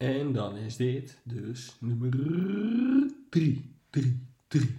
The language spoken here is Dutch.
En dan is dit dus nummer 3. 3, 3.